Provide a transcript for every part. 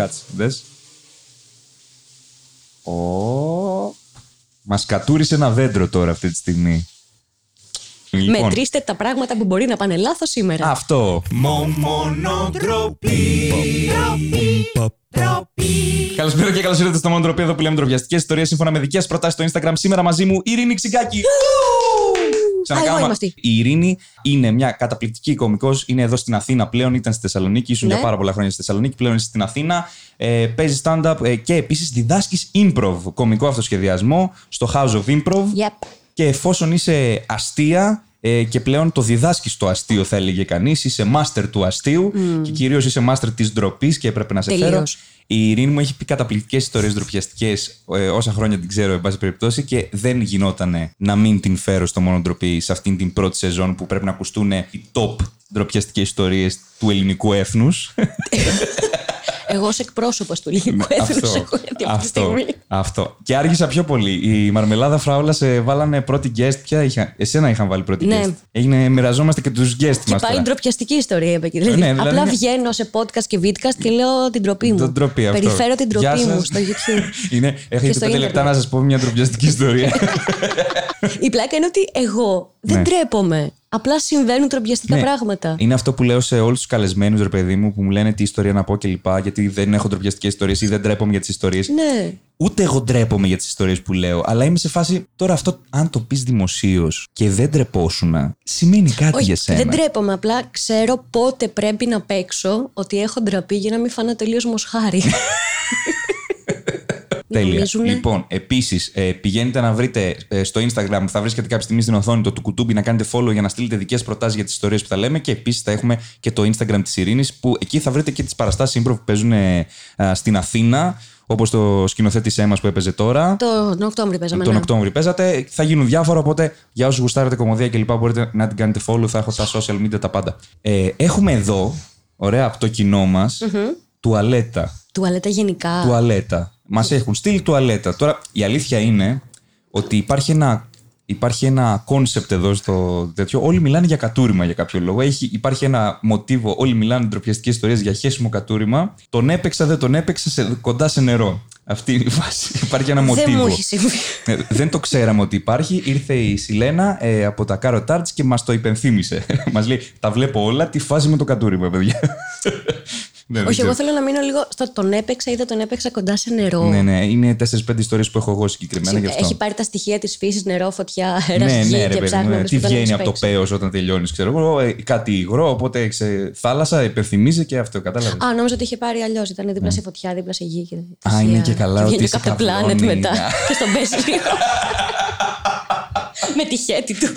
Κάτσε, δες. Ω, μας κατούρισε ένα δέντρο τώρα αυτή τη στιγμή. Λοιπόν, Μετρήστε τα πράγματα που μπορεί να πάνε λάθος σήμερα. αυτό. Καλησπέρα και καλώς ήρθατε στο μόνο τροπή εδώ που λέμε ντροπιαστικές ιστορίες σύμφωνα με δικές προτάσεις στο Instagram. Σήμερα μαζί μου η Ειρήνη Ξυγκάκη. Ξανακάνω, εγώ είμαι μα- αυτή. Η Ειρήνη είναι μια καταπληκτική κωμικός. Είναι εδώ στην Αθήνα πλέον. Ήταν στη Θεσσαλονίκη. Ήσουν Ναι. για πάρα πολλά χρόνια στη Θεσσαλονίκη. Πλέον είσαι στην Αθήνα. Ε, παίζει stand-up ε, και επίσης διδάσκεις improv, κωμικό αυτοσχεδιασμό στο House of Improv. Yep. Και εφόσον είσαι αστεία ε, και πλέον το διδάσκεις το αστείο, θα έλεγε κανείς, είσαι master του αστείου και κυρίως είσαι master της ντροπής και έπρεπε να σε Τελείως. φέρω. Η Ειρήνη μου έχει πει καταπληκτικές ιστορίες ντροπιαστικές ε, όσα χρόνια την ξέρω, εν πάση περιπτώσει, και δεν γινόταν να μην την φέρω στο μόνο ντροπή σε αυτήν την πρώτη σεζόν που πρέπει να ακουστούν οι top ντροπιαστικές ιστορίες του ελληνικού έθνους. Εγώ ως εκπρόσωπος του ελληνικού έθνου έχω έρθει αυτή τη Ναι, αυτό, στιγμή. αυτό. Και άργησα πιο πολύ. Η Μαρμελάδα Φράουλα σε βάλανε πρώτη guest. Ποια είχα, εσένα είχαν βάλει πρώτη Ναι. guest. Έγινε, μοιραζόμαστε και τους guest Και μας. πάλι ντροπιαστική ιστορία είπε και δηλαδή, Ναι, δηλαδή Απλά είναι- βγαίνω σε podcast και vidcast και λέω την ντροπή μου. Τον ντροπή αυτό. Περιφέρω την Γεια ντροπή μου σας. στο YouTube. Είναι, έχετε στο πέντε λεπτά ίντερνετ. να σας πω μια ντροπιαστική ιστορία. Η πλάκα είναι ότι εγώ δεν Ναι. ντρέπομαι. Απλά συμβαίνουν ντροπιαστικά Ναι. πράγματα. Είναι αυτό που λέω σε όλους τους καλεσμένους, ρε παιδί μου, που μου λένε τι ιστορία να πω κλπ. Γιατί δεν έχω ντροπιαστικές ιστορίες ή δεν ντρέπομαι για τις ιστορίες. Ναι. Ούτε εγώ ντρέπομαι για τις ιστορίες που λέω, αλλά είμαι σε φάση. Τώρα αυτό, αν το πεις δημοσίως και δεν ντρεπόσουνα, σημαίνει κάτι Όχι, για σένα. δεν ντρέπομαι. Απλά ξέρω πότε πρέπει να παίξω ότι έχω ντραπεί για να μην φανώ τελείως μοσχάρι. Τέλεια. Νομίζουνε. Λοιπόν, επίσης, ε, πηγαίνετε να βρείτε ε, στο Instagram, θα βρίσκετε κάποια στιγμή στην οθόνη το του κουτούμπι να κάνετε follow για να στείλετε δικές προτάσεις για τις ιστορίες που θα λέμε. Και επίσης θα έχουμε και το Instagram της Ειρήνης, που εκεί θα βρείτε και τις παραστάσεις improv που παίζουν ε, α, στην Αθήνα, όπως το σκηνοθέτη Έμα που έπαιζε τώρα. Τον Οκτώβριο παίζαμε. Τον ναι. Οκτώβριο παίζατε. Θα γίνουν διάφορα, οπότε για όσους γουστάρετε κομμωδία και λοιπά μπορείτε να την κάνετε follow. Θα έχω τα social media τα πάντα. Ε, έχουμε εδώ, ωραία, από το κοινό μας, τουαλέτα. Τουαλέτα γενικά. Τουαλέτα. Μας έχουν στείλει τουαλέτα. Τώρα η αλήθεια είναι ότι υπάρχει ένα, υπάρχει ένα concept εδώ στο τέτοιο. Όλοι μιλάνε για κατούριμα για κάποιο λόγο. Έχει, υπάρχει ένα μοτίβο. Όλοι μιλάνε ντροπιαστικές ιστορίες για χέσιμο κατούριμα. Τον έπαιξα, δεν τον έπαιξα σε, κοντά σε νερό. Αυτή είναι η βάση. Υπάρχει ένα δεν μοτίβο. μου έχει συμβεί. Ε, δεν το ξέραμε ότι υπάρχει. Ήρθε η Σιλένα ε, από τα Carrot Tarts και μας το υπενθύμισε. μας λέει: Τα βλέπω όλα. Τι φάση με το κατούριμα, παιδιά. Ναι, δεν Όχι, ξέρω. εγώ θέλω να μείνω λίγο στο τον έπαιξα ή δεν τον έπαιξα κοντά σε νερό. Ναι, ναι, είναι 4-5 ιστορίες που έχω εγώ συγκεκριμένα γι' αυτό. Έχει πάρει τα στοιχεία της φύσης, νερό, φωτιά, αέρας, ναι, γη ναι, και ρε παιδί ψάχνει μου. να Τι βρει που δεν βγαίνει έχεις από το παίξεις. πέος όταν τελειώνεις, ξέρω εγώ. ε, Κάτι υγρό, οπότε ξε... θάλασσα υπερθυμίζει και αυτό, κατάλαβες. Α, νόμιζα ότι είχε πάρει αλλιώς. Ήταν δίπλα σε φωτιά, δίπλα σε γη. Και... Ναι. Α, είναι και καλά ότι βγαίνει είσαι ο Captain Planet καυλώνη, μετά. ναι. και στον πέσει λίγο. Με τη χέτη του.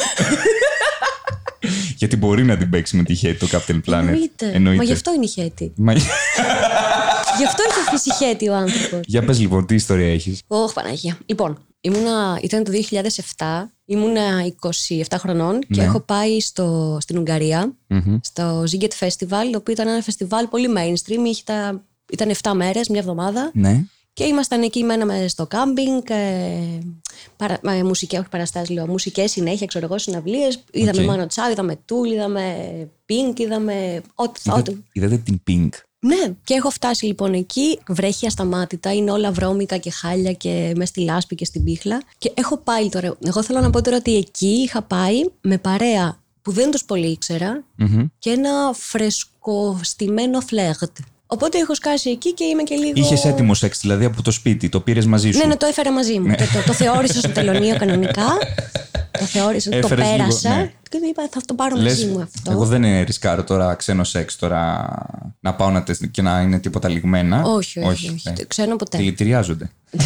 Γιατί μπορεί να την παίξει με τη χέτη το Captain Planet. Εννοείται. Μα γι' αυτό είναι η χέτη. Μα- γι' αυτό έχει αφήσει χέτη ο άνθρωπος. Για πες λοιπόν, τι ιστορία έχεις; Ωχ, Παναγία. Λοιπόν, ήμουνα, ήταν το 2007, ήμουνα 27 χρονών και Ναι. έχω πάει στο, στην ουγγαρια στο Ziget Festival, το οποίο ήταν ένα φεστιβάλ πολύ mainstream, είχε τα, ήταν 7 μέρες, μια εβδομάδα. Ναι. Και ήμασταν εκεί, μέναμε στο κάμπινγκ, ε, παρα, ε, μουσικές, όχι παραστάσεις λέω, μουσικές συνέχεια, ξέρω εγώ, συναυλίες. Είδαμε Οκ. Manu Chao, είδαμε Tool, είδαμε Pink, είδαμε ό,τι ό,τι- Είδατε, είδατε την Pink. ναι, και έχω φτάσει λοιπόν εκεί. Βρέχει ασταμάτητα, είναι όλα βρώμικα και χάλια και με στη λάσπη και στην μπίχλα. Και έχω πάει τώρα. Εγώ θέλω να πω τώρα ότι εκεί είχα πάει με παρέα που δεν τους πολύ ήξερα και ένα φρεσκοστημένο φλερτ. Οπότε έχω σκάσει εκεί και είμαι και λίγο. Είχες έτοιμο σεξ, δηλαδή από το σπίτι, το πήρες μαζί σου; Ναι, ναι, το έφερα μαζί μου. Το, το, το θεώρησα στο τελωνείο κανονικά. Το θεώρησα, το Έφερες λίγο, πέρασα. ναι. Και είπα, θα το πάρω Λες, μαζί μου αυτό. Εγώ δεν ρισκάρω τώρα ξένο σεξ τώρα να πάω να τεστ και να είναι τίποτα ληγμένα. Όχι, όχι, όχι. ναι. Το Ξένο ποτέ. Δηλητηριάζονται.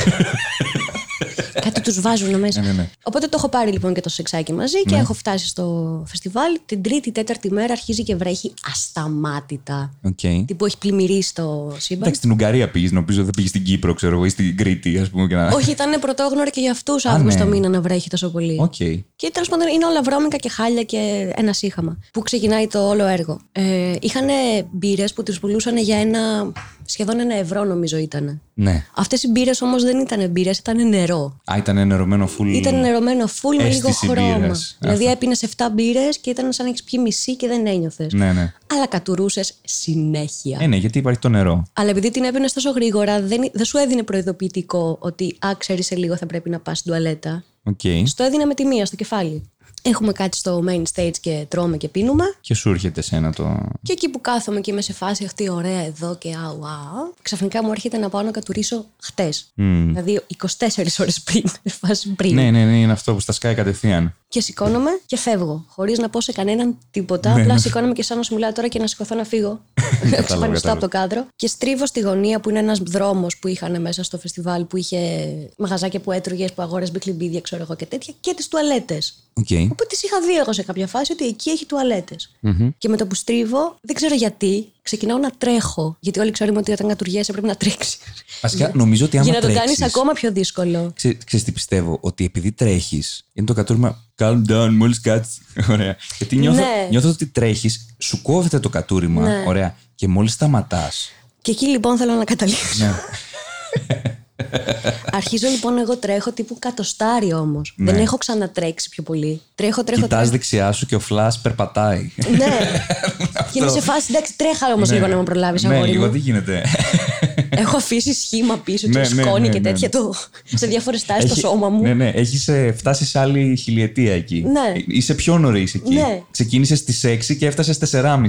Κάτι τους βάζουν μέσα. Ναι, ναι, ναι. Οπότε το έχω πάρει λοιπόν και το σεξάκι μαζί και έχω φτάσει στο φεστιβάλ. Την τρίτη, τέταρτη μέρα αρχίζει και βρέχει ασταμάτητα. Οκ. Τι που έχει πλημμυρίσει το σύμπαν. Εντάξει, στην Ουγγαρία πήγες, νομίζω δεν πήγες στην Κύπρο, ξέρω εγώ, ή στην Κρήτη, ας πούμε. Και να... Όχι, ήταν πρωτόγνωρο και για αυτούς Αύγουστο ναι. μήνα να βρέχει τόσο πολύ. Οκ. Και τέλος πάντων είναι όλα βρώμικα και χάλια και ένα σίχαμα. Πού ξεκινάει το όλο έργο. Ε, είχαν μπύρες που τις πουλούσαν για ένα Σχεδόν ένα ευρώ νομίζω ήταν. Ναι. Αυτές οι μπύρες όμως δεν ήταν μπύρες, ήταν νερό. Α, ήταν νερωμένο full. Ήταν νερωμένο full με λίγο Αίσθηση χρώμα. μπύρας. Δηλαδή Αυτό. έπινες 7 μπύρες και ήταν σαν να έχεις πιει μισή και δεν ένιωθες. Ναι, ναι. Αλλά κατουρούσες συνέχεια. Ε, ναι, γιατί υπάρχει το νερό. Αλλά επειδή την έπαιρνε τόσο γρήγορα, δεν, δεν σου έδινε προειδοποιητικό ότι Α, ξέρεις σε λίγο θα πρέπει να πας στην τουαλέτα. Οκ. Στο έδινε με τη μία στο κεφάλι. Έχουμε κάτι στο main stage και τρώμε και πίνουμε. Και σου έρχεται σένα το. Και εκεί που κάθομαι και είμαι σε φάση αυτή ωραία εδώ και αου αου, ξαφνικά μου έρχεται να πάω να κατουρίσω χτες. Δηλαδή 24 ώρες πριν. σε φάση πριν. Ναι, ναι, ναι, είναι αυτό που στα σκάει κατευθείαν. Και σηκώνομαι και φεύγω. Χωρίς να πω σε κανέναν τίποτα. Ναι, Απλά ναι. σηκώνομαι και σαν να σου μιλάω τώρα και να σηκωθώ να φύγω. Εξαφανιστώ κατάλαβα. από το κάδρο. Και στρίβω στη γωνία που είναι ένας δρόμος που είχαν μέσα στο φεστιβάλ που είχε μαγαζάκια που έτρωγες, που αγόραζες μπιχλιμπίδια, ξέρω εγώ και τέτοια. Και τις τουαλέτες. Οκ. Οπότε τις είχα δει εγώ σε κάποια φάση ότι εκεί έχει τουαλέτες. Και με το που στρίβω, δεν ξέρω γιατί, ξεκινάω να τρέχω. Γιατί όλοι ξέρουμε ότι όταν κατουριέσαι πρέπει να τρέξεις. Βασικά, νομίζω ότι άμα Για να το κάνεις τρέξεις- ακόμα πιο δύσκολο. Ξέ, ξέρεις τι πιστεύω, ότι επειδή τρέχεις, είναι το κατούριμα calm down, μόλις κάτσεις. Ωραία. Γιατί νιώθω, Ναι. νιώθω ότι τρέχεις, σου κόβεται το κατούριμα. Ναι. Ωραία. Και μόλις σταματά. Και εκεί λοιπόν θέλω να καταλήξω. Ναι. Αρχίζω λοιπόν εγώ τρέχω τύπου κατοστάρι όμως. Ναι. Δεν έχω ξανατρέξει πιο πολύ. Τρέχω, τρέχω. Κοιτάς τρέχω. δεξιά σου και ο φλα περπατάει. ναι. και είμαι σε φάση, εντάξει, τρέχα όμως λίγο να με προλάβεις, ναι, αγόρι λίγο μου. τι γίνεται. Έχω αφήσει σχήμα πίσω Ναι, και ναι, σκόνη ναι, και ναι, τέτοια ναι. το, σε διάφορες τάσεις στο Έχει- σώμα μου. Ναι, ναι, έχεις φτάσεις σε άλλη χιλιετία εκεί. Ναι. Είσαι πιο νωρί εκεί. Ναι. Ξεκίνησες στις 6 και έφτασες στι 4.30.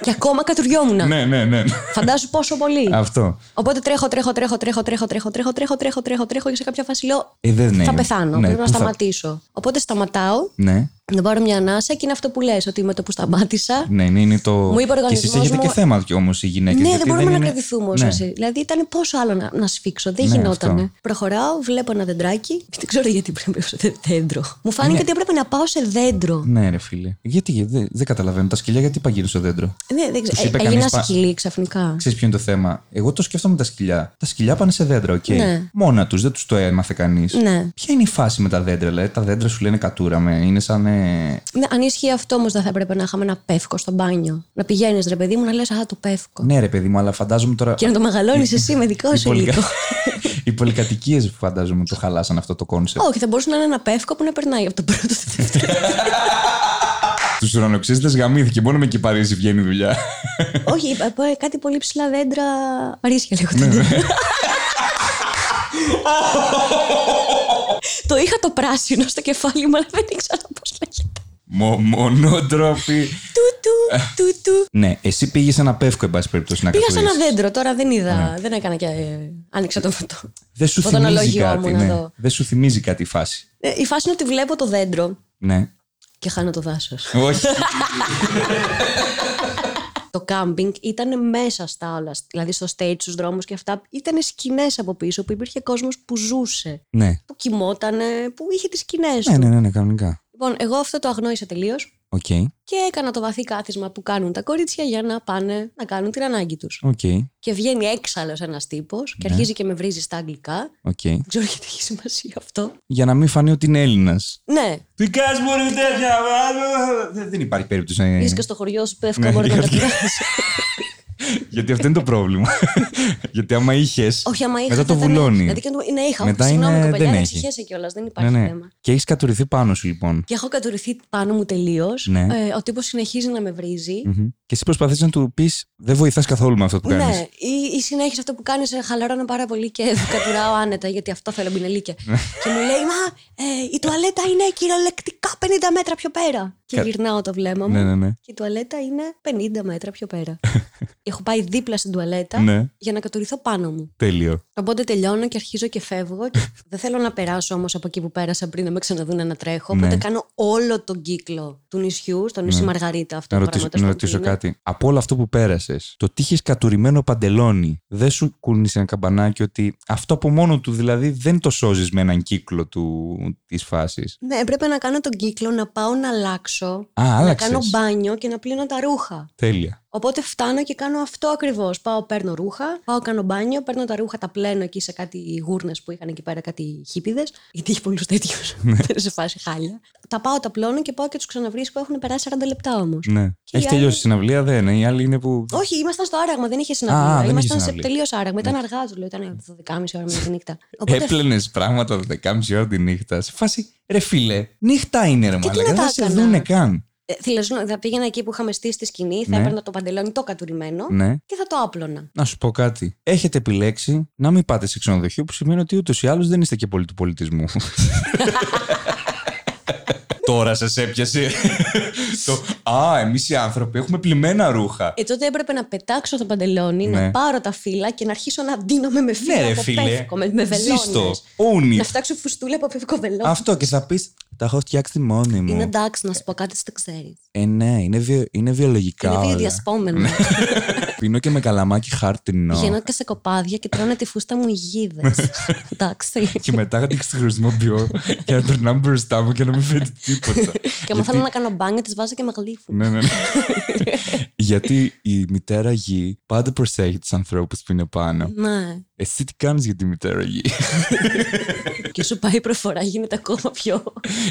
Και ακόμα κατουριόμουν. ναι, ναι, ναι. Φαντάσου πόσο πολύ. Αυτό. Οπότε τρέχω, τρέχω, τρέχω, τρέχω, τρέχω, τρέχω, τρέχω, τρέχω, τρέχω, τρέχω, τρέχω και σε κάποια φάση λέω Ε, δεν θα είναι. πεθάνω, Ναι, πρέπει να πού θα- σταματήσω. Οπότε σταματάω, Ναι. Να πάρω μια ανάσα και είναι αυτό που λες, ότι με το που σταμάτησα. Ναι, ναι, είναι το. Μου είπε ο και εσεί οργανισμός έχετε μου- και θέμα κι όμως οι γυναίκες. ναι, δεν μπορούμε να κρατηθούμε όσο ναι. εσύ. Δηλαδή ήταν πόσο άλλο να, να σφίξω. Δεν Ναι, γινότανε. αυτό. Προχωράω, βλέπω ένα δεντράκι. Και δεν ξέρω γιατί πρέπει να πάω σε δέντρο. Μου φάνηκε ότι έπρεπε να πάω σε δέντρο. Ναι, ρε φίλε. Γιατί, δεν δεν καταλαβαίνω. Τα σκυλιά γιατί παγγείλουν στο δέντρο. Ναι, δεν Τους ξέρω. είπε Ε, Έγινα κανείς πα- σκυλί ξαφνικά. Ξέρεις ποιο είναι το θέμα; Εγώ το σκέφτομαι με τα σκυλιά. Τα σκυλιά πάνε σε δέντρα, οκ. Ναι. Μόνα τους, δεν τους το έμαθε κανείς. Ναι. Ποια είναι η φάση με τα δέντρα, δηλαδή τα δέντρα σου λένε κατούρα με. Είναι σαν. Ε... Ναι, αν ισχύει αυτό όμως, δεν θα έπρεπε να είχαμε ένα πεύκο στο μπάνιο. Να πηγαίνεις, ρε παιδί μου, να λες: Α, το πεύκο. Ναι, ρε παιδί μου, αλλά φαντάζομαι τώρα. Και να το μεγαλώνεις εσύ με δικό οι, σου πολυκα... υλικό. οι πολυκατοικίες φαντάζομαι το χαλάσαν αυτό το concept. Όχι, θα μπορούσε να είναι ένα πεύκο που να περνάει από το πρώτο στο δεύτερο. Τους ουρανοξύστε γαμήθηκε. Μόνο με κυπαρίζει βγαίνει η δουλειά. Όχι, είπα, πω, κάτι πολύ ψηλά δέντρα. Παρίσια Ναι, λέγονται. Το είχα το πράσινο στο κεφάλι μου, αλλά δεν ήξερα πώς λέγεται. Μο, μονότροπη. Τούτου, τούτου. ναι, εσύ πήγες σε ένα πεύκο, εν πάση περιπτώσει, να Πήγα σε ένα καθορίσεις. δέντρο, τώρα δεν είδα. Ναι. Δεν έκανα και. ε, Άνοιξα το φωτό. Δεν σου το θυμίζει αναλογιό κάτι. μου να Ναι. δω. Δεν σου θυμίζει κάτι η φάση. Ε, Η φάση είναι ότι βλέπω το δέντρο Ναι. και χάνω το δάσος. Όχι. το κάμπινγκ ήταν μέσα στα όλα. Δηλαδή στο stage, στους δρόμους και αυτά. Ήταν σκηνές από πίσω που υπήρχε κόσμος που ζούσε. ναι. Που κοιμότανε, που είχε τις σκηνές Ναι, του. ναι, ναι, ναι, κανονικά. Λοιπόν, εγώ αυτό το αγνόησα τελείως Οκ. και έκανα το βαθύ κάθισμα που κάνουν τα κορίτσια για να πάνε να κάνουν την ανάγκη τους. Οκ. Και βγαίνει έξαλλος ένας τύπος και Ναι. αρχίζει και με βρίζει στα αγγλικά. Οκ. Δεν ξέρω γιατί έχει σημασία αυτό; Για να μην φανεί ότι είναι Έλληνας. Ναι, Τι κάνεις, Μωρή, τέτοια. Δεν- Δεν υπάρχει περίπτωση να είσαι και στο χωριό σου, πέφτει Ναι, μόνο να γιατί- τα πειράζει. Γιατί αυτό είναι το πρόβλημα. Γιατί άμα είχες. Όχι, άμα είχα. Μετά το θα ήταν- βουλώνει. Δηλαδή και το- ναι, είχα. Μετά Συγγνώμη, είναι- κοπελιά, δεν δεν έχει. ψυχέσαι κιόλας. Δεν Ναι, υπάρχει ναι. θέμα. Και έχεις κατουρηθεί πάνω σου λοιπόν. Και έχω κατουρηθεί πάνω μου τελείως. Ναι. Ε, ο τύπος συνεχίζει να με βρίζει. Μμμ. Και εσύ προσπαθείς να του πεις: Δεν βοηθάς καθόλου με αυτό που κάνεις. Ναι, ή, ή συνέχισε αυτό που κάνεις, χαλαρώνω πάρα πολύ και κατουράω άνετα, γιατί αυτό θέλω μπινελίκια. Ναι. και μου λέει, Μα ε, η τουαλέτα είναι κυριολεκτικά 50 μέτρα πιο πέρα. Και Κα- γυρνάω το βλέμμα μου. Ναι, ναι, ναι. Και η τουαλέτα είναι 50 μέτρα πιο πέρα. Έχω πάει δίπλα στην τουαλέτα Ναι. για να κατουριθώ πάνω μου. Τέλειο. Οπότε τελειώνω και αρχίζω και φεύγω. Και δεν θέλω να περάσω όμως από εκεί που πέρασα πριν να με ξαναδούν να τρέχω. Ναι. Οπότε κάνω όλο τον κύκλο του νησιού, στο νησί Μαργαρίτα αυτό Να το ρωτήσω, πράγμα. να τέλος πάντων ρωτήσω που είναι. κάτι. Από όλο αυτό που πέρασες, το ότι είχες κατουρημένο παντελόνι, δεν σου κούνησε ένα καμπανάκι ότι αυτό από μόνο του δηλαδή δεν το σώζεις με έναν κύκλο της φάσης; Ναι, έπρεπε να κάνω τον κύκλο, να πάω να αλλάξω. Α, να άλλαξες. κάνω μπάνιο και να πλύνω τα ρούχα. Τέλεια. Οπότε φτάνω και κάνω αυτό ακριβώς. Πάω, παίρνω ρούχα, πάω, κάνω μπάνιο, παίρνω τα ρούχα, τα πλένω εκεί σε κάτι γούρνες που είχαν εκεί πέρα, κάτι χίπιδε. Γιατί έχει πολλούς τέτοιους. Ναι. σε φάση χάλια. Τα πάω, τα πλώνω και πάω και τους ξαναβρίσκω. Έχουν περάσει 40 λεπτά όμως. Ναι. Και Έχει οι τελειώσει η άλλοι- συναυλία, δεν είναι. Οι άλλοι είναι που. Όχι, ήμασταν στο άραγμα, δεν είχε Α, συναυλία. δεν είχε ήμασταν σε συναυλία. τελείως άραγμα. Ήταν αργά, του λέω. Ήταν 12.30 ώρα με τη νύχτα. Οπότε Έπλαινες πράγματα 12.30 ώρα τη νύχτα. Σε φάση, ρε φίλε, νύχτα είναι ρε τι μαλάκα. να Δεν τα σε έκανα; δούνε καν. Ε, θυλαζόνα- θα πήγαινα εκεί που είχαμε στήσει τη σκηνή, θα Ναι. έπαιρνα το παντελόνι το κατουρημένο Ναι. και θα το άπλωνα. Να σου πω κάτι. Έχετε επιλέξει να μην πάτε σε ξενοδοχείο που σημαίνει ότι ούτως ή άλλως δεν είστε και πολύ του πολιτισμού. Τώρα σα έπιασε. το, Α, εμείς οι άνθρωποι έχουμε πλημμένα ρούχα. Ε, τότε έπρεπε να πετάξω το παντελόνι, Ναι. να πάρω τα φύλλα και να αρχίσω να ντύνομαι με φύλλα Ναι, ρε από φίλε. πεύκο, με, με Ζήστο. βελόνες. Own it. Να φτιάξω φουστούλα από πεύκο βελόνι. Αυτό και θα πεις. Τα έχω φτιάξει μόνη μου. Είναι εντάξει να σου πω κάτι, δεν το ξέρεις. Ε, ναι, είναι, βιο, είναι βιολογικά. Είναι όλα. βιοδιασπόμενο. Πίνω και με καλαμάκι χάρτινο. Πηγαίνω και σε κοπάδια και τρώνε τη φούστα μου οι γίδες. εντάξει. και μετά τη χρησιμοποιώ για να περνάω μπροστά μου και να μην φαίνεται τίποτα. και άμα θέλω να κάνω μπάνια, τις βάζω και με γλύφους. ναι, ναι, ναι. Γιατί η μητέρα γη πάντα προσέχει τους ανθρώπους που είναι πάνω. ναι. Εσύ τι κάνεις για τη μητέρα γη. και σου πάει η προφορά, γίνεται ακόμα πιο.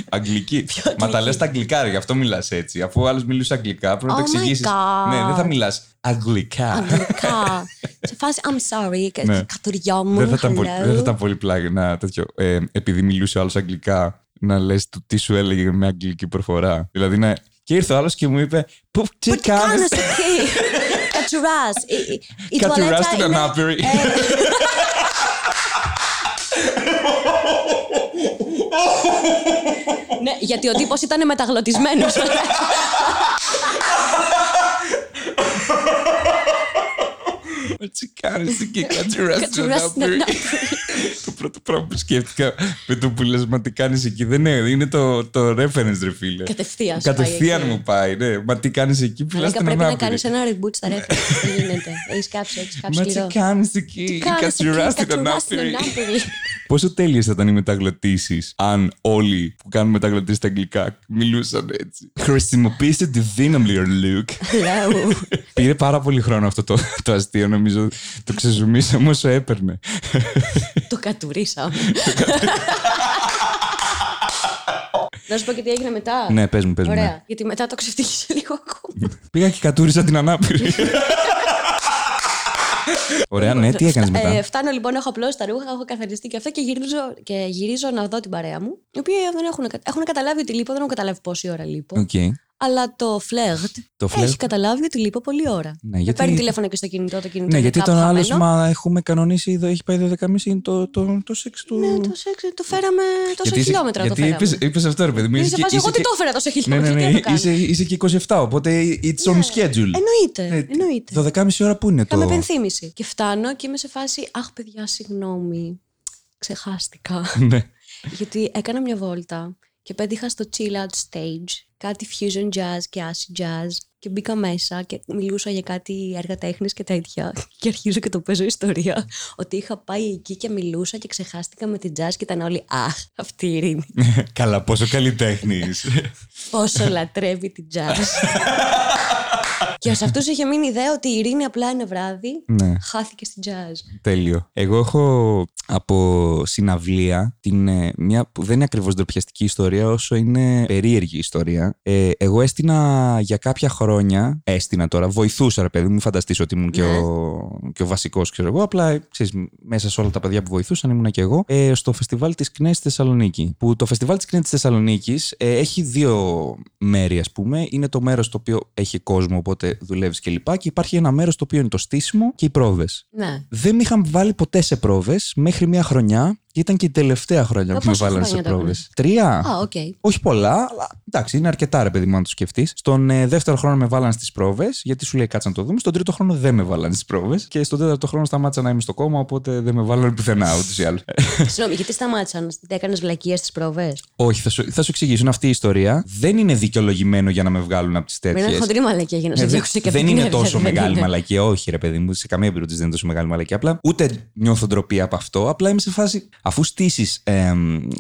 Αγγλική. Μα τα αγγλική. λες στα αγγλικά, ρε, γι' αυτό μιλάς έτσι. Αφού ο άλλος μιλούσε αγγλικά, πρέπει να το Oh my εξηγήσεις. God. Ναι, δεν θα μιλάς αγγλικά. Αγγλικά. σε φάση I'm sorry, και Ναι. κατουριόμουν. δεν, θα ήταν πολύ, hello. δεν θα ήταν πολύ πλάγι να τέτοιο. Ε, επειδή μιλούσε ο άλλος αγγλικά, να λες του τι σου έλεγε με αγγλική προφορά. Δηλαδή να. Και ήρθε ο άλλος και μου είπε. Πού τι Πού τι κάνεις; κάνεις. εκεί. Κατσουράς. Η- η- Η Κατουράς τουαλέτα την είναι- ανάπηρη. Ε, Ναι, γιατί ο τύπος ήταν μεταγλωτισμένος. Τι κάνει εκεί, κατσουρά την Κατσουράς την ανάπηρη. ανάπηρη. Το πρώτο πράγμα που σκέφτηκα με το που λες μα τι κάνεις εκεί δεν είναι, είναι το, το reference ρε φίλε. Κατευθείαν σου πάει Κατευθείαν εκεί. μου πάει, ναι. Μα τι κάνεις εκεί, πουλάς Μαλάκα, την πρέπει να ανάπηρη. κάνεις ένα reboot στα ρέφη. Δεν γίνεται. Έχεις κάψει, έχεις κάψει Μα σκληρό. τι κάνεις εκεί, Κάνεις εκεί, κατσουράς την κατσουράς την ανάπηρη. ανάπηρη. Πόσο τέλειες θα ήταν οι μεταγλωτήσεις αν όλοι που κάνουν μεταγλωτήσεις στα αγγλικά μιλούσαν έτσι; Χρησιμοποιήστε τη δύναμη, Luke. Hello. Πήρε πάρα πολύ χρόνο αυτό το, το αστείο, νομίζω το ξεζουμίσαμε όσο έπαιρνε. Το κατουρίσαμε. Να σου πω και τι έγινε μετά. ναι, πες μου, πες μου. ναι. Ωραία. Γιατί μετά το ξεφτίλισε λίγο ακόμα. Πήγα και κατούρισα την ανάπηρη. Ωραία, ναι, τι έκανες Ε, μετά. φτάνω λοιπόν, έχω απλώσει τα ρούχα, έχω καθαριστεί και αυτό και γυρίζω, και γυρίζω να δω την παρέα μου. Οι οποίοι δεν έχουν, κα- έχουν καταλάβει ότι λείπω, δεν έχουν καταλάβει πόση ώρα λείπω. Οκ. Αλλά το φλερτ Το φλερτ. έχει καταλάβει ότι λείπω πολλή ώρα. Ναι, Με γιατί- παίρνει τηλέφωνο και στο κινητό, το κινητό. Ναι, είναι γιατί κάπου τον άλλο, χαμένο. μα έχουμε κανονίσει, εδώ έχει πάει 12.30 είναι το, το, το σεξ του. Ναι, το σεξ, το φέραμε τόσο γιατί είσαι- χιλιόμετρα. γιατί το φέραμε. είπες, είπες αυτό, ρε παιδί μου. Είναι είσαι σε και- φάση, είσαι εγώ τι και- το έφερα τόσο Ναι, ναι, χιλιόμετρα. ναι, τι να το κάνω. είσαι, είσαι και 27, οπότε it's on schedule. Εννοείται. Ναι, εννοείται. 12.30 ώρα που είναι Κάμε το. επενθύμηση. Και φτάνω και είμαι σε φάση, Αχ, παιδιά, συγγνώμη. Ξεχάστηκα. Ναι. Γιατί έκανα μια βόλτα και πέτυχα στο chill out stage κάτι fusion jazz και acid jazz και μπήκα μέσα και μιλούσα για κάτι έργα τέχνης και τέτοια και αρχίζω και το παίζω ιστορία. Ότι είχα πάει εκεί και μιλούσα και ξεχάστηκα με την jazz και ήταν όλοι αχ αυτή η Ειρήνη Καλά, πόσο καλλιτέχνη είσαι. πόσο λατρεύει την jazz και σε αυτούς είχε μείνει η ιδέα ότι η Ειρήνη απλά ένα βράδυ Ναι. χάθηκε στην jazz Τέλειο. Εγώ έχω από συναυλία την, ε, μια που δεν είναι ακριβώς ντροπιαστική ιστορία, όσο είναι περίεργη ιστορία. Ε, εγώ έστεινα για κάποια χρόνια. Έστεινα τώρα, βοηθούσα ρε παιδί μου, μην φανταστείς ότι ήμουν και Ναι. ο, και ο βασικός, ξέρω εγώ. Απλά ε, ξέρεις, μέσα σε όλα τα παιδιά που βοηθούσαν ήμουνα και εγώ. Ε, στο φεστιβάλ της ΚΝΕ στη Θεσσαλονίκη. Που το φεστιβάλ της ΚΝΕ τη Θεσσαλονίκης ε, έχει δύο μέρη, ας πούμε. Είναι το μέρος το οποίο έχει κόσμο, οπότε δουλεύεις κλπ. Και, και υπάρχει ένα μέρος το οποίο είναι το στήσιμο και οι πρόβες. ναι Δεν με είχαν βάλει ποτέ σε πρόβες μέχρι μια χρονιά και ήταν και η τελευταία χρονιά Ε, που με πόσα βάλανε σε χρόνια το πρόβε. έκανες; Τρία. α οκ Όχι πολλά, αλλά εντάξει, είναι αρκετά ρε παιδί μου, αν το σκεφτείς. Στον ε, δεύτερο χρόνο με βάλαν στις πρόβες, γιατί σου λέει κάτσε να το δούμε. Στον τρίτο χρόνο δεν με βάλαν στις πρόβες. Και στον τέταρτο χρόνο σταμάτησα να είμαι στο κόμμα, οπότε δεν με βάλαν πουθενά ούτως ή άλλως. Συγγνώμη, γιατί σταμάτησαν, έκανες βλακίε στις προβέ. Όχι, θα σου, θα σου εξηγήσω. Είναι αυτή η ιστορία. Δεν είναι δικαιολογημένο για να με βγάλουν από τις Με τέτοιες. ένα χοντρή μαλακία για να σε Ναι, δεν- διώξουν και από δεν την είναι έρευνα, τόσο δεν μεγάλη είναι. μαλακία. Όχι, ρε παιδί μου, σε καμία περίπτωση δεν είναι τόσο μεγάλη μαλακία. Απλά ούτε νιώθω ντροπή από αυτό. Απλά είμαι σε φάση. Αφού στήσεις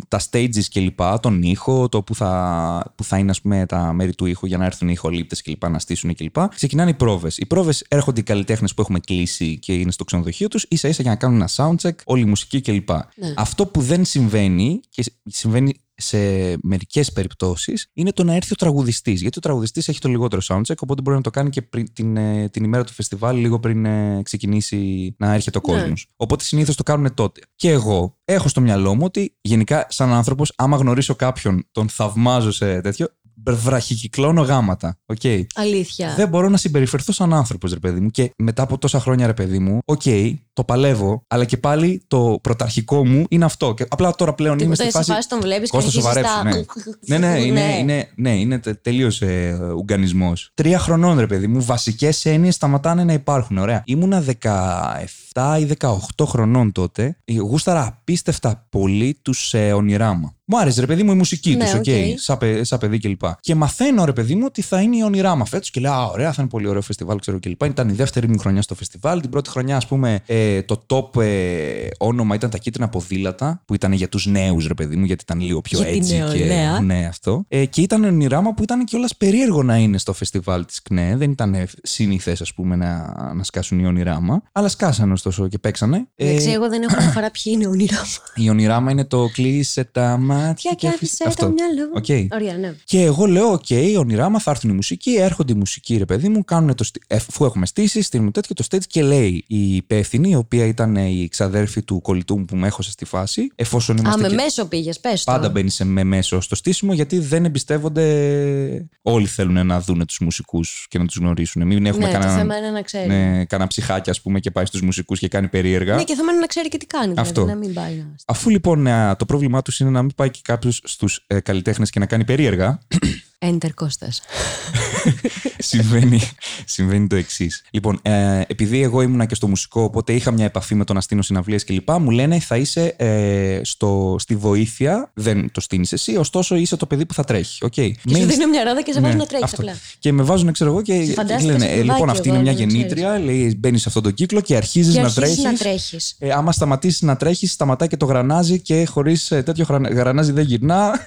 τα stages κλπ., τον ήχο, το που θα, που θα είναι ας πούμε, τα μέρη του ήχου για να έρθουν οι ηχολήπτες κλπ., να στήσουν κλπ., ξεκινάνε οι πρόβες. Οι πρόβες έρχονται οι καλλιτέχνες που έχουμε κλείσει και είναι στο ξενοδοχείο τους, ίσα ίσα για να κάνουν ένα soundcheck, όλη η μουσική κλπ. Ναι. Αυτό που δεν συμβαίνει και συμβαίνει σε μερικές περιπτώσεις είναι το να έρθει ο τραγουδιστής. Γιατί ο τραγουδιστής έχει το λιγότερο soundcheck, οπότε μπορεί να το κάνει και πριν, την, ε, την ημέρα του φεστιβάλ, λίγο πριν ε, ξεκινήσει να έρχεται ο Ναι. κόσμος. Οπότε συνήθως το κάνουν τότε. Και εγώ έχω στο μυαλό μου ότι γενικά, σαν άνθρωπος, άμα γνωρίσω κάποιον, τον θαυμάζω σε τέτοιο, βραχικυκλώνω γάματα. Οκ. Αλήθεια. Δεν μπορώ να συμπεριφερθώ σαν άνθρωπος, ρε παιδί μου. Και μετά από τόσα χρόνια, ρε παιδί μου, οκ, το παλεύω, αλλά και πάλι το πρωταρχικό μου είναι αυτό. Και απλά τώρα πλέον είμαι Τίποτα, στη σε φάση. φάση τον βλέπεις και Κώστας, αρχίζεις σοβαρέψου, τα... ναι. ναι, ναι, είναι, είναι, ναι, είναι τελείως ε, ουγκανισμός. Τρία χρονών, ρε παιδί μου, βασικές έννοιες σταματάνε να υπάρχουν. Ωραία. Ήμουνα 17 ή 18 χρονών τότε. Γούσταρα απίστευτα πολύ τους ε, Όνειρά μα. Μου άρεσε, ρε παιδί μου, η μουσική Ναι, τους, OK, OK. σαν, παι- σαν παιδί κλπ. Και μαθαίνω, ρε παιδί μου, ότι θα είναι οι Ονειράμα φέτος και λέω, Α, ωραία, θα είναι πολύ ωραίο φεστιβάλ, ξέρω κλπ. Ήταν η δεύτερη μου χρονιά στο φεστιβάλ. Την πρώτη χρονιά, ας πούμε, ε, το top ε, όνομα ήταν τα Κίτρινα Ποδήλατα, που ήταν για τους νέους, ρε παιδί μου, γιατί ήταν λίγο πιο Για την έτσι. Και, νεολαία. ναι, αυτό. Ε, και ήταν Ονειράμα που ήταν κιόλα περίεργο να είναι στο φεστιβάλ της ΚΝΕ. Δεν ήταν συνηθέ, ας πούμε, να, να σκάσουν οι Ονειράμα. Αλλά σκάσανε ωστόσο και παίξανε. Ε, Εντάξει, εγώ δεν έχω αναφορά ποιοι είναι Ονειράμα. οι Ονειράμα είναι το κλείσε τα μάτια Και αφήσ- άφησε αυτό. το μυαλό. Οκ. Ωραία, ναι. Και εγώ λέω: Οκ, ονειράμα, θα έρθουν οι μουσικοί, έρχονται οι μουσικοί, ρε παιδί μου, κάνουν το. στι- ε, Αφού έχουμε στήσει, στήνουμε τέτοιο το stage και λέει η υπεύθυνη, η οποία ήταν η ξαδέρφη του κολλητού μου που με έχωσε στη φάση, εφόσον Α, είμαστε. με και- μέσο πήγες, πες το. Πάντα μπαίνει σε με μέσο στο στήσιμο γιατί δεν εμπιστεύονται. Όλοι θέλουν να δουν τους μουσικούς και να τους γνωρίσουν. Μην έχουμε Ναι, το κανένα, θέμα είναι να ξέρει. ναι, κανένα ψυχάκι, ας πούμε, και πάει στους μουσικούς και κάνει περίεργα. Ναι, και θέμα είναι να ξέρει και τι κάνει. Δηλαδή, Αυτό. να μην πάει να. Αφού λοιπόν ε, το πρόβλημά τους είναι να μην πάει και κάποιος στους ε, καλλιτέχνες και να κάνει περίεργα, Έντερ Κώστας. συμβαίνει, συμβαίνει το εξής. Λοιπόν, ε, επειδή εγώ ήμουνα και στο μουσικό, οπότε είχα μια επαφή με τον Αστίνο συναυλίες κλπ. Μου λένε θα είσαι ε, στο, στη βοήθεια, δεν το στείνεις εσύ, ωστόσο είσαι το παιδί που θα τρέχει. Okay. Και σου δίνει μια ράδα και σε βάζει Ναι, να τρέχει αυτό. απλά. Και με βάζουν, ξέρω εγώ, και, και φαντάστηκα λένε: σε ε, Λοιπόν, παιδάκι αυτή εγώ, είναι μια να ξέρεις. γεννήτρια, λέει: Μπαίνεις σε αυτόν τον κύκλο και αρχίζεις Και να αρχίζεις τρέχει. να τρέχεις. Ε, άμα σταματήσεις να τρέχεις, σταματάει και το γρανάζι και χωρίς τέτοιο γρανα- γρανάζι δεν γυρνά.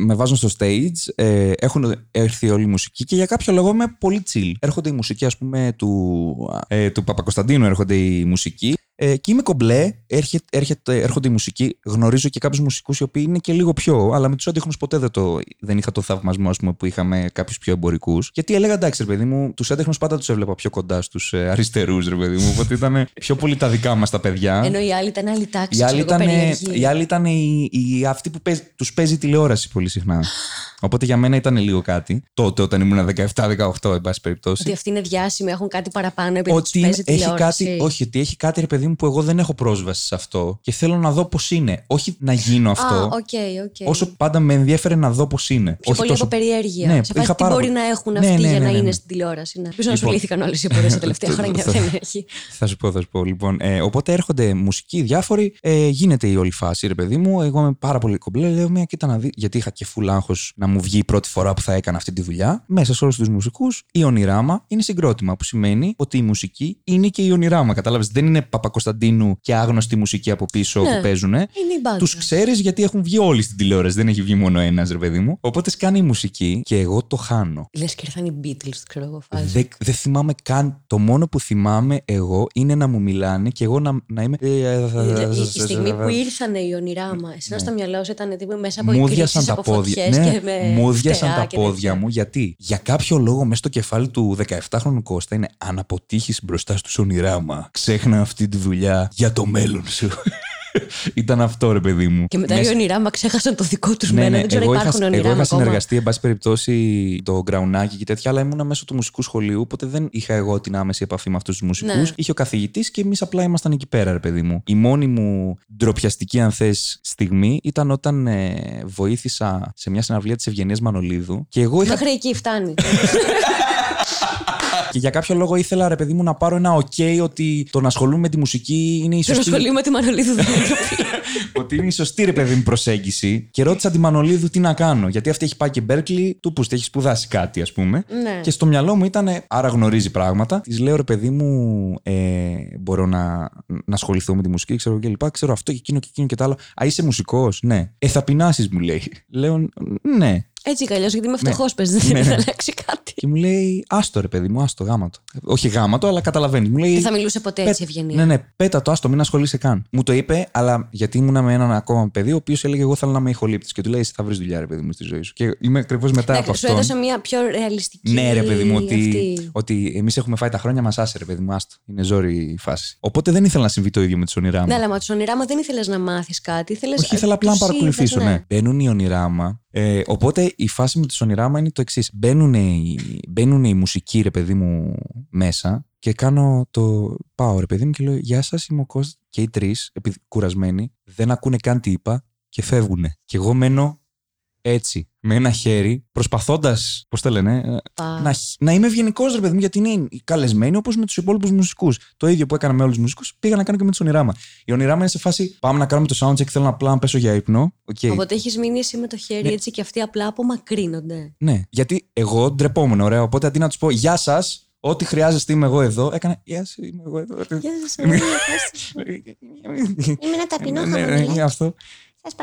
με βάζουν στο stage, ε, έχουν έρθει όλη η μουσική και για κάποιο λόγο είμαι πολύ chill. Έρχονται οι μουσικοί, ας πούμε, του, ε, του Παπακοσταντίνου, έρχονται οι μουσικοί. Ε, και είμαι κομπλέ, έρχεται, έρχεται, έρχονται οι μουσικοί. Γνωρίζω και κάποιους μουσικούς οι οποίοι είναι και λίγο πιο, αλλά με τους έντεχνου ποτέ δεν, το, δεν είχα το θαυμασμό ας πούμε, που είχαμε κάποιους πιο εμπορικούς. Γιατί έλεγα εντάξει, ρε παιδί μου, τους έντεχνου πάντα τους έβλεπα πιο κοντά στους ε, αριστερούς, ρε παιδί μου. Οπότε ήταν πιο πολύ τα δικά μας τα παιδιά. Ενώ οι άλλοι ήταν άλλη τάξη. Οι άλλοι ξέρω εγώ, ήταν, περίεργοι. οι άλλοι ήταν οι, οι- αυτοί που παίζ, τους παίζει τηλεόραση πολύ συχνά. Οπότε για μένα ήταν λίγο κάτι. Τότε όταν ήμουν 17-18, εν πάση περιπτώσει. Ότι αυτοί είναι διάσημοι, έχουν κάτι παραπάνω επειδή τους Ότι παίζει έχει τηλεόραση. κάτι, όχι, ότι έχει κάτι ρε παιδί μου που εγώ δεν έχω πρόσβαση σε αυτό και θέλω να δω πώς είναι. Όχι να γίνω αυτό. Α, οκ, οκ. Όσο πάντα με ενδιέφερε να δω πώς είναι. Πιο όχι πολύ τόσο... από περιέργεια. Ναι, σε είχα φάση τι πάρα μπορεί πολύ- να έχουν Ναι, αυτοί ναι, για ναι, να ναι, είναι ναι. στην τηλεόραση. Ναι. Ποιο Λοιπόν, ασχολήθηκαν όλες οι πορείε τα τελευταία χρόνια. θα- Δεν έχει. Θα σου πω, θα σου πω. Λοιπόν, ε, οπότε έρχονται μουσικοί διάφοροι, ε, γίνεται η όλη φάση, ρε παιδί μου. Εγώ είμαι πάρα πολύ κομπλέ. Λέω μια κοίτα να δει, γιατί είχα και full άγχος να μου βγει η πρώτη φορά που θα έκανα αυτή τη δουλειά. Μέσα σε όλου του μουσικού, η ονειράμα είναι συγκρότημα, που σημαίνει ότι η μουσική είναι και η ονειράμα. Κατάλαβε, δεν είναι Παπακοσταντίνου και άγνωστη μουσική από πίσω Ναι. που παίζουν. Είναι η μπάντα. Του ξέρει γιατί έχουν βγει όλοι στην τηλεόραση. Δεν έχει βγει μόνο ένα, ρε παιδί μου. Οπότε σκάνει η μουσική και εγώ το χάνω. Λε και ήρθαν οι Beatles, ξέρω εγώ. φάση. Δεν δεν θυμάμαι καν. Το μόνο που θυμάμαι εγώ είναι να μου μιλάνε και εγώ να, να είμαι. Η, η στιγμή που ήρθαν οι ονειράμα, εσένα στο μυαλό σου ήταν τύπου μέσα από Μου εκρήξεις, διάσαν τα από πόδια. φωτιές Ναι, και με μου διάσαν φτερά τα και πόδια τέτοια. μου. Γιατί για κάποιο λόγο μέσα στο κεφάλι του 17χρονου Κώστα είναι αν αποτύχει μπροστά στους ονειράμα. Ξέχνα αυτή τη δουλειά για το μέλλον σου. Ήταν αυτό ρε παιδί μου. Και μετά οι Μέσα- ονειράμα ξέχασαν το δικό τους ναι, μέλλον. ναι, Δεν ξέρω εγώ αν είχα, υπάρχουν εγώ ονειράμα είχα ακόμα. συνεργαστεί, εν πάση περιπτώσει, το γκραουνάκι και τέτοια, αλλά ήμουνα μέσω του μουσικού σχολείου, οπότε δεν είχα εγώ την άμεση επαφή με αυτούς τους μουσικούς. Ναι. Είχε ο καθηγητής και εμείς απλά ήμασταν εκεί πέρα, ρε παιδί μου. Η μόνη μου ντροπιαστική, αν θες, στιγμή ήταν όταν ε, βοήθησα σε μια συναυλία της Ευγενίας Μανολίδου και εγώ είχα. Μέχρι εκεί φτάνει. και για κάποιο λόγο ήθελα, ρε παιδί μου, να πάρω ένα OK ότι το να ασχολούμαι με τη μουσική είναι η Τον σωστή. ασχολεί με τη Μανολίδου δεν είναι ότι είναι η σωστή ρε παιδί μου προσέγγιση. Και ρώτησα τη Μανολίδου τι να κάνω. Γιατί αυτή έχει πάει και Μπέρκλι, του που έχει σπουδάσει κάτι, ας πούμε. Ναι. Και στο μυαλό μου ήταν, άρα γνωρίζει πράγματα. Της λέω ρε παιδί μου, ε, μπορώ να, να ασχοληθώ με τη μουσική, ξέρω και λοιπά. Ξέρω αυτό και εκείνο και εκείνο και το άλλο. Α, είσαι μουσικός, ναι. Ε, θα πεινάσεις, μου λέει. Λέω, ναι. Έτσι κι αλλιώς, γιατί είμαι φτωχός, ναι. παίζει, δεν ναι. θα αλλάξει κάτι. Και μου λέει, άστο ρε παιδί μου, άστο γάματο. Όχι γάματο, αλλά καταλαβαίνεις. Μου λέει, δεν θα μιλούσε ποτέ έτσι ευγενία. Ναι, ναι, πέτα το, άστο, μην ασχολείσαι καν. Μου το είπε, αλλά γιατί ήμουν με έναν ακόμα παιδί, ο οποίος έλεγε, Εγώ θέλω να είμαι ηχολήπτης. Και του λέει, Θα βρεις δουλειά, ρε παιδί μου, στη ζωή σου. Και είμαι ακριβώς μετά ναι, από αυτό. Σου έδωσα μια πιο ρεαλιστική. Ναι, ρε παιδί μου, ότι, ότι εμείς έχουμε φάει τα χρόνια μας, άσε ρε παιδί μου, άστο. Είναι ζόρι η φάση. Οπότε δεν ήθελα να συμβεί το ίδιο με τους ονειρά μου. Ναι, αλλά με τους ονειρά μου δεν ήθελες να μάθεις κάτι. Όχι, ήθελα απλά να παρακολουθήσω, ναι. Μπαίνουν οι ονειρά ε, οπότε η φάση με τη Σονιράμα είναι το εξής. Μπαίνουν, μπαίνουν οι μουσικοί, ρε παιδί μου, μέσα και κάνω το. Πάω, ρε παιδί μου, και λέω Γεια σας, είμαι ο Κώστας. Και οι τρεις, επειδή κουρασμένοι, δεν ακούνε καν τι είπα και φεύγουν. Και εγώ μένω έτσι, με ένα χέρι, προσπαθώντας, πώς το λένε, ε, να, να είμαι ευγενικός, ρε παιδί μου, γιατί είναι καλεσμένοι όπως με τους υπόλοιπους μουσικούς. Το ίδιο που έκανα με όλους τους μουσικούς, πήγα να κάνω και με του Ονειράμα. Η Ονειράμα είναι σε φάση, πάμε να κάνουμε το soundcheck, θέλω να απλά να πέσω για ύπνο. Okay. Οπότε έχεις μείνει εσύ με το χέρι ναι. έτσι και αυτοί απλά απομακρύνονται. Ναι, γιατί εγώ ντρεπόμουν, ωραία. Οπότε αντί να τους πω Γεια σας, Ό,τι χρειάζεστε είμαι εγώ εδώ. Έκανα. Γεια σας, είμαι εγώ εδώ. Γεια σας, είμαι ένα ταπεινό ναι, ναι, ναι, αυτό.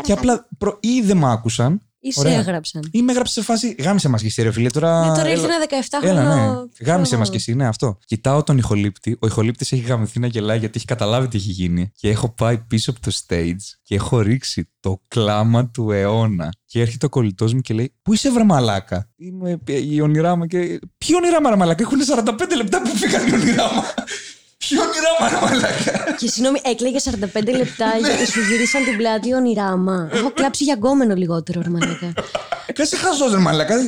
Και απλά ή δεν μ' άκουσαν ή σε έγραψαν. Ή με έγραψε σε φάση. Γάμισε μας και εσύ, ρε φίλε. Τώρα, ναι, τώρα ήρθε ένα 17 χρόνο. Έλα, ναι. Γάμισε μας και εσύ, ναι, αυτό. Κοιτάω τον ηχολήπτη. Ο ηχολήπτης έχει γαμηθεί να γελάει γιατί έχει καταλάβει τι έχει γίνει. Και έχω πάει πίσω από το stage και έχω ρίξει το κλάμα του αιώνα. Και έρχεται ο κολλητός μου και λέει: Πού είσαι, βρε μαλάκα; Είμαι η όνειρά μου και. Ποιο όνειρά μου, μαλάκα. Έχουν 45 λεπτά που φύγαν οι όνειρά μου. Ποιο ονειράμα, μαλάκα. Και συγγνώμη, έκλαιγε 45 λεπτά ναι. γιατί σου γυρίσαν την πλάτη ονειράμα. Έχω κλάψει για γκόμενο λιγότερο, ρε μαλάκα. Κάτσε χαζό, ρε μαλάκα. 45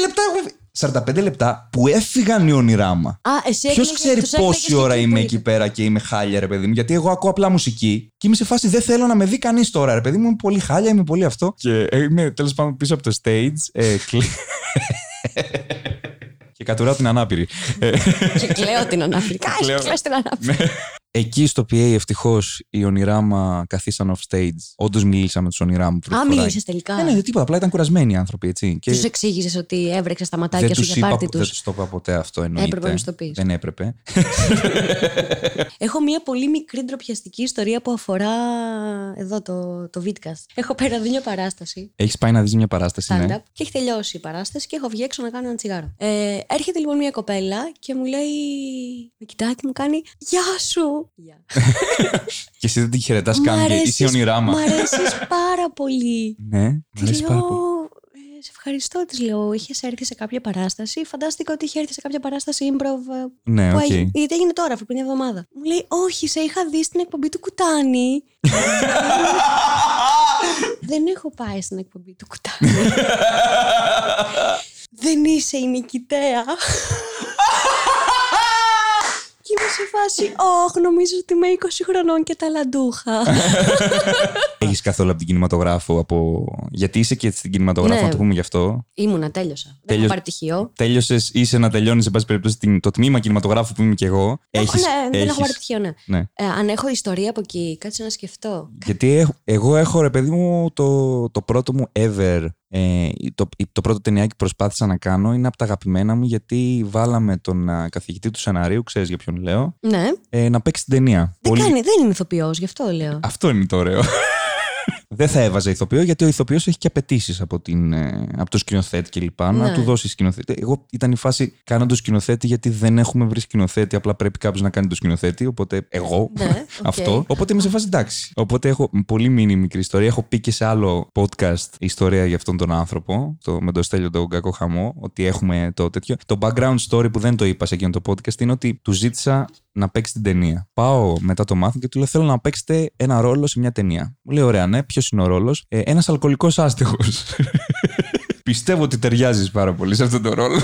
λεπτά έχω. 45 λεπτά που έφυγαν οι ονειράμα. Α, εσύ Ποιος ξέρει πόση ώρα είμαι εκεί πέρα και είμαι χάλια, ρε παιδί μου. Γιατί εγώ ακούω απλά μουσική και είμαι σε φάση δεν θέλω να με δει κανείς τώρα, ρε παιδί μου. Είμαι πολύ χάλια, είμαι πολύ αυτό. Και είμαι τέλος πάντων πίσω από το stage. Ε, και κατουράω την ανάπηρη. και κλαίω την ανάπηρη. Κάτσε, κλαίω την ανάπηρη. Ναι. Εκεί στο PA ευτυχώς οι ονειράμα καθίσαν off stage. Όντως μίλησα με τους ονειράμα. Α, μίλησες τελικά. Ναι, ναι, τίποτα. Απλά ήταν κουρασμένοι οι άνθρωποι. Έτσι. Και... Τους εξήγησες ότι έβρεξε τα ματάκια σου για πάρτι τους. Δεν τους το είπα ποτέ αυτό εννοείται. Έπρεπε να το πεις. Δεν έπρεπε. Έχω μία πολύ μικρή ντροπιαστική ιστορία που αφορά εδώ το, το Vidcast. Έχω πάει να δει μια παράσταση. Έχεις πάει να δεις μια παράσταση. Ναι. Και έχει τελειώσει η παράσταση και έχω βγει έξω να κάνω ένα τσιγάρο. Ε, έρχεται λοιπόν μια κοπέλα και μου λέει. Με κοιτάει και μου κάνει Γεια σου! και εσύ δεν τη χαιρετάς καν και είσαι όνειρά Μ' αρέσεις πάρα πολύ. Ναι, μ' αρέσεις πάρα πολύ. «Ε, σε ευχαριστώ, της λέω. Είχες έρθει σε κάποια παράσταση. Φαντάστηκα ότι είχε έρθει σε κάποια παράσταση improv. Ε, ναι, που okay. έγινε, γιατί έγινε τώρα, πριν μια εβδομάδα. Μου λέει, Όχι, σε είχα δει στην εκπομπή του Κουτάνη. Δεν έχω πάει στην εκπομπή του Κουτάνη. Δεν είσαι η νικητέα. Και είμαι σε φάση, Όχι, νομίζω ότι είμαι 20 χρονών και ταλαντούχα. Έχεις καθόλου από την κινηματογράφο, από... γιατί είσαι και στην κινηματογράφο, ναι. να το πούμε γι' αυτό. Ήμουνα, τέλειωσα. Δεν έχω πάρει πτυχίο. Τέλειωσες, είσαι να τελειώνεις, σε πάση περιπτώσει, το τμήμα κινηματογράφου που είμαι και εγώ. Έχεις, ναι, δεν έχω πάρει πτυχίο, ναι. ναι. Ε, αν έχω ιστορία από εκεί, κάτσε να σκεφτώ. Γιατί εγώ έχω, ρε παιδί μου, το, το πρώτο μου ever ε, το, το πρώτο ταινιάκι που προσπάθησα να κάνω είναι από τα αγαπημένα μου γιατί βάλαμε τον uh, καθηγητή του σεναρίου, ξέρεις για ποιον λέω, ναι. ε, να παίξει την ταινία. Δεν, Πολύ... κάνει, δεν είναι ηθοποιός, γι' αυτό λέω. Αυτό είναι το ωραίο. Δεν θα έβαζα ηθοποιό, γιατί ο ηθοποιός έχει και απαιτήσεις από, την, ε, από το σκηνοθέτη κλπ. Ναι. Να του δώσει σκηνοθέτη. Εγώ ήταν η φάση κάνω το σκηνοθέτη γιατί δεν έχουμε βρει σκηνοθέτη. Απλά πρέπει κάποιος να κάνει το σκηνοθέτη. Οπότε εγώ ναι, αυτό. Οπότε είμαι σε φάση εντάξει. Οπότε έχω πολύ μήνυ μικρή ιστορία. Έχω πει και σε άλλο podcast ιστορία για αυτόν τον άνθρωπο. Το, με το Στέλιο τον Κακό Χαμό. Ότι έχουμε το τέτοιο. Το background story που δεν το είπα σε εκείνο το podcast είναι ότι του ζήτησα να παίξει την ταινία. Πάω μετά το μάθημα και του λέω: Θέλω να παίξετε ένα ρόλο σε μια ταινία. Μου λέει: Ωραία, ναι, ποιος είναι ο ρόλος. Ε, ένας αλκοολικός άστεγος. Πιστεύω ότι ταιριάζεις πάρα πολύ σε αυτόν τον ρόλο.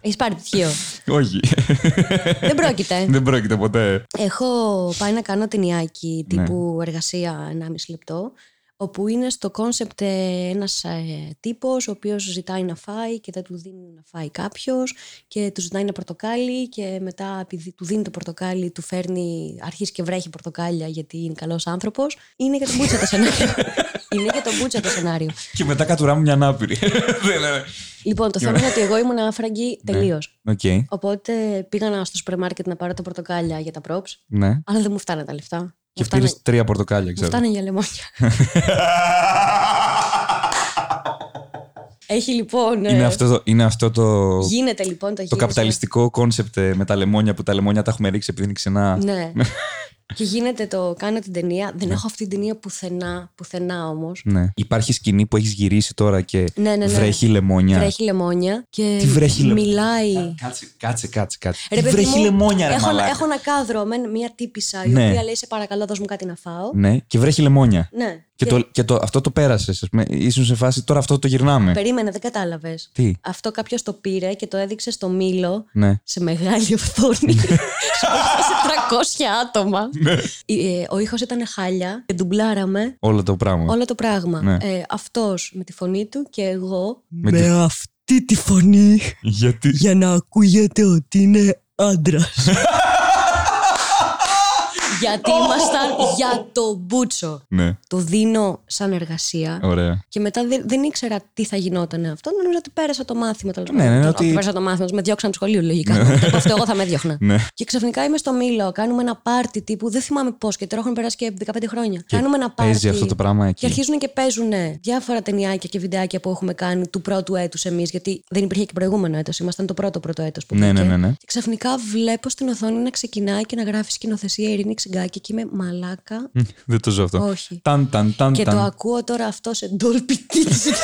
Έχεις πάρει πτυχίο; Όχι. Δεν πρόκειται. Δεν πρόκειται ποτέ. Έχω πάει να κάνω ταινιάκι τύπου ναι. εργασία 1,5 λεπτό όπου είναι στο concept ένας ε, τύπος ο οποίος ζητάει να φάει και δεν του δίνει να φάει κάποιος και του ζητάει ένα πορτοκάλι και μετά επειδή του δίνει το πορτοκάλι του φέρνει, αρχίζει και βρέχει πορτοκάλια γιατί είναι καλός άνθρωπος. Είναι για τον μπούτσο το σενάριο. είναι για τον μπούτσο το σενάριο. Και μετά κατουράμε μια ανάπηρη. Δεν είναι. Λοιπόν, το θέμα είναι ότι εγώ ήμουν άφραγκη τελείως. Οκ. Οπότε πήγα στο σούπερ μάρκετ να πάρω τα πορτοκάλια για τα props, Ναι. αλλά δεν μου φτάνε τα λεφτά. Και μου φτάνε, πήρε τρία πορτοκάλια, μου ξέρω. φτάνε για λεμόνια. Έχει λοιπόν. ε, Είναι αυτό το, είναι αυτό το, Γίνεται λοιπόν το το γύρισμα. καπιταλιστικό concept ε, με τα λεμόνια που τα λεμόνια τα έχουμε ρίξει επειδή είναι ξινά. Ναι. Και γίνεται το. Κάνω την ταινία. Δεν έχω αυτή την ταινία πουθενά, πουθενά όμως. Ναι. Υπάρχει σκηνή που έχεις γυρίσει τώρα και Ναι, ναι, ναι. βρέχει λεμόνια. Βρέχει λεμόνια και Τι βρέχει λεμόνια; μιλάει. Κάτσε, κάτσε, κάτσε. κάτσε. Ρε, Τι παιδί βρέχει μου, λεμόνια, ρε έχω, μαλάκα. έχω ένα κάδρο με μια τύπισσα η Ναι. οποία λέει: Σε παρακαλώ, δώσ' μου κάτι να φάω. Ναι, και βρέχει λεμόνια. Ναι. Και, το, και το, αυτό το πέρασες. Ήσουν σε φάση τώρα αυτό το γυρνάμε. Περίμενε, δεν κατάλαβες. Τι; Αυτό κάποιος το πήρε και το έδειξε στο μήλο Ναι. σε μεγάλη οθόνη. σε 300 άτομα. Ναι. Ε, Ο ήχος ήταν χάλια και ντουμπλάραμε Όλο το πράγμα. όλο το πράγμα. Ναι. Ε, Αυτός με τη φωνή του και εγώ Με με, τη- αυτή τη φωνή Γιατί; για να ακούγεται ότι είναι άντρας. Γιατί ήμασταν για το μπούτσο. Ναι, Το δίνω σαν εργασία. ωραία. Και μετά δεν, δεν ήξερα τι θα γινόταν αυτό. Νομίζω ότι πέρασα το μάθημα. Τέλος Ναι, πάντων. ναι, Το- ότι- όχι, Πέρασα το μάθημα. Με διώξαν από το σχολείο, λογικά. Από αυτό εγώ θα με διώχνα. Ναι. Και ξαφνικά είμαι στο Μήλο. Κάνουμε ένα πάρτι τύπου. Δεν θυμάμαι πώς και τώρα έχουν περάσει και 15 χρόνια. κάνουμε ένα πάρτι. παίζει αυτό το πράγμα εκεί. Και αρχίζουν και παίζουν διάφορα ταινιάκια και βιντεάκια που έχουμε κάνει του πρώτου έτους εμείς. Γιατί δεν υπήρχε και προηγούμενο έτος. Ήμασταν το πρώτο πρώτο έτος που Ναι, μπήκε. ναι, ναι, ναι. Και ξαφνικά βλέπω στην οθόνη να ξεκινάει και να γράφει σκηνοθεσία Ειρήνη Ξυγκάκη και είμαι μαλάκα. Δεν το ζω αυτό. Όχι. Ταν, ταν, ταν, Και ταν. το ακούω τώρα αυτό σε Dolby Digital.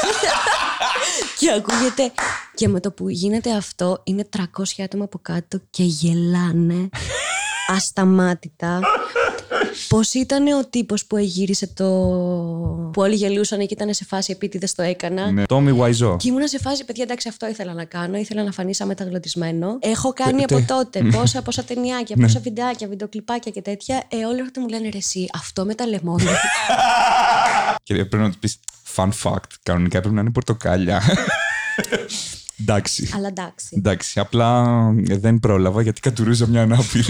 και ακούγεται. Και με το που γίνεται αυτό, είναι 300 άτομα από κάτω και γελάνε ασταμάτητα. Πώς ήταν ο τύπος που εγύρισε το. που όλοι γελούσαν και ήταν σε φάση επίτηδες το έκανα; Ναι. Τόμι Βαϊζό. Και ήμουν σε φάση, παιδιά, εντάξει, αυτό ήθελα να κάνω. Ήθελα να φανεί σαν μεταγλωτισμένο. Έχω κάνει Τε- από τε- τότε πόσα, πόσα ταινιάκια, πόσα βιντεάκια, βιντεοκλιπάκια και τέτοια. Ε, όλοι έρχονται μου λένε ρε, εσύ, αυτό με τα λεμόνια. Και πρέπει να του πεις fun fact. Κανονικά πρέπει να είναι πορτοκάλια. Εντάξει. Αλλά εντάξει. Εντάξει, απλά ε, δεν πρόλαβα γιατί κατουρούζα μια ανάπηρη.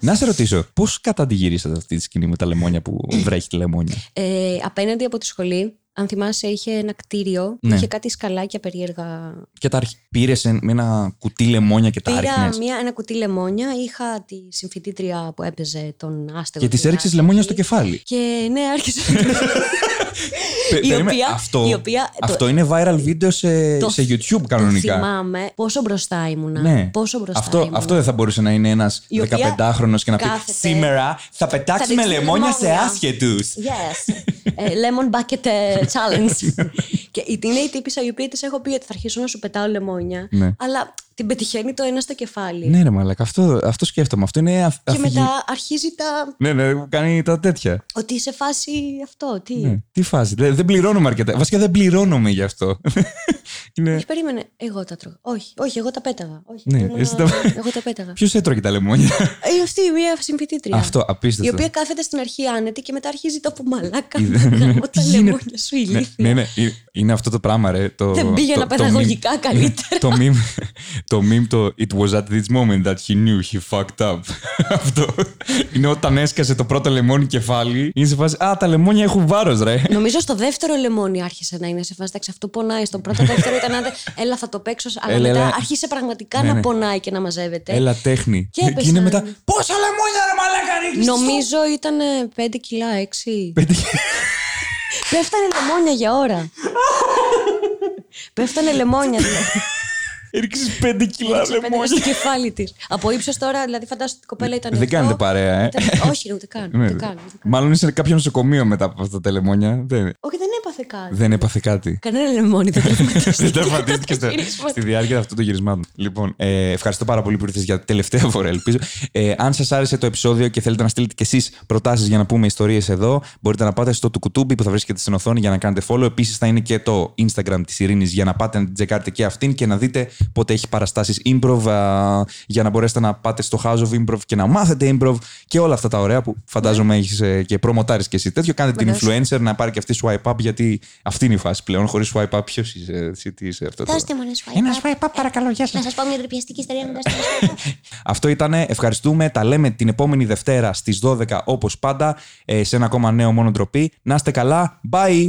Να σε ρωτήσω, πώς καταντιγυρίσατε αυτή τη σκηνή με τα λεμόνια που βρέχει τη λεμόνια; Ε, απέναντι από τη σχολή, αν θυμάσαι, είχε ένα κτίριο που Ναι. είχε κάτι σκαλάκια περίεργα. Και τα πήρε με ένα κουτί λεμόνια και τα Πήρα άριχνες. μια, ένα κουτί λεμόνια, είχα τη συμφιτήτρια που έπαιζε τον άστεγο. Και της την έριξες Άση. λεμόνια στο κεφάλι. Και ναι, άρχισε. Πε- Η περίμενε, οποία- αυτό, η οποία- το- αυτό είναι viral βίντεο σε, Το- σε YouTube Το κανονικά. θυμάμαι πόσο μπροστά ήμουνα. Ναι. Πόσο μπροστά αυτό, ήμουνα. αυτό δεν θα μπορούσε να είναι ένας Η οποία 15χρονο και να πει κάθεται- Σήμερα θα πετάξουμε Θα ρίξουμε λεμόνια σε λεμόνια». άσχετους. Yes. Ε, lemon bucket ε, challenge. και η- είναι η τύπησα η οποία της έχω πει ότι θα αρχίσω να σου πετάω λεμόνια. Ναι. Αλλά την πετυχαίνει το ένα στο κεφάλι. Ναι, ρε Μαλάκα, αυτό, αυτό σκέφτομαι. Αυτό είναι αφ, Και αφηγη- μετά αρχίζει τα. Ναι, ναι, κάνει τα τέτοια. Ότι σε φάση αυτό. Τι; Ναι. Τι φάση. Δεν, δεν πληρώνουμε αρκετά. Βασικά δεν πληρώνουμε γι' αυτό. είναι... Όχι, περίμενε. Εγώ τα τρώγα. Όχι, όχι, εγώ τα πέταγα. Όχι, Ναι, ήμουνα- εσύ τα- Εγώ τα πέταγα. Ποιος έτρωγε τα λεμόνια; Ε, αυτή μια συμφιτήτρια. Αυτό, Η απίστευτο. οποία κάθεται στην αρχή άνετη και μετά αρχίζει το που μαλάκα. Είδε- Γαμώ τα Τι γίνεται; λεμόνια σου ναι, ηλίθεια. ναι, ναι, είναι- είναι αυτό το πράγμα, ρε. Το, Δεν πήγαινα το- το παιδαγωγικά meme- καλύτερα. το meme, το meme το It was at this moment that he knew he fucked up. αυτό. Είναι όταν έσκασε το πρώτο λεμόνι κεφάλι. Είναι σε φάση Α, τα λεμόνια έχουν βάρος, ρε. Νομίζω στο δεύτερο λεμόνι άρχισε να είναι σε φάση. Εντάξει, αυτό πονάει. Στο πρώτο δεύτερο ήταν άντε, έλα θα το παίξω. Αλλά Έλα, μετά έλα. άρχισε πραγματικά Ναι, να ναι. πονάει και να μαζεύεται. Έλα τέχνη. Και Και, έπεσαν. είναι μετά. Πόσα λεμόνια, ρε μαλάκα, ρίχνεις στο Νομίζω ήταν 5 κιλά, 6. Πέντε- Πέφτανε λεμόνια για ώρα. Πέφτανε λεμόνια δηλαδή. Έριξες πέντε κιλά Έριξε πέντε λεμόνια. στο κεφάλι της. Από ύψος τώρα, δηλαδή φαντάζομαι ότι η κοπέλα ήταν. Δεν αυτό. κάνετε παρέα, ε. Ήταν- Όχι, ρε, ούτε καν. Ναι. Ούτε καν, ούτε καν. Μάλλον είσαι σε κάποιο νοσοκομείο μετά από αυτά τα λεμόνια. Δεν, Όχι, δεν έπαθε κάτι. δεν έπαθε κάτι. Κανένα λεμόνι δεν τραυματίστηκε. Δεν τραυματίστηκε Το στο- γύρισμα. στη διάρκεια αυτού του γυρισμάτων. Λοιπόν, ε, ευχαριστώ πάρα πολύ που ήρθες για τελευταία φορά, ελπίζω. Ε, αν σας άρεσε το επεισόδιο και θέλετε να στείλετε κι εσείς προτάσεις για να πούμε ιστορίες εδώ, μπορείτε να πάτε στο Τουκουτούμπι που θα βρίσκεται στην οθόνη για να κάνετε follow. Επίσης θα είναι και το Instagram της Ειρήνης για να πάτε να την τσεκάρετε και αυτήν και να δείτε πότε έχει παραστάσεις improv α, για να μπορέσετε να πάτε στο House of Improv και να μάθετε improv και όλα αυτά τα ωραία που φαντάζομαι έχεις και προμοτάρεις και εσύ τέτοιο. Κάντε την Βεβαίως. influencer να πάρει και αυτή swipe up γιατί αυτή, αυτή είναι η φάση πλέον. Χωρίς swipe up, ποιος είσαι, εσύ, τι είσαι αυτό. τώρα. Δώστε μου ένα swipe Ένα up. swipe up, παρακαλώ, γεια Να σας. σα πω μια τρυπιαστική ιστορία να δώσετε ένα swipe up. Αυτό ήταν. Ευχαριστούμε. Τα λέμε την επόμενη Δευτέρα στις 12 όπως πάντα ε, σε ένα ακόμα νέο μόνο ντροπή. Να είστε καλά. Bye!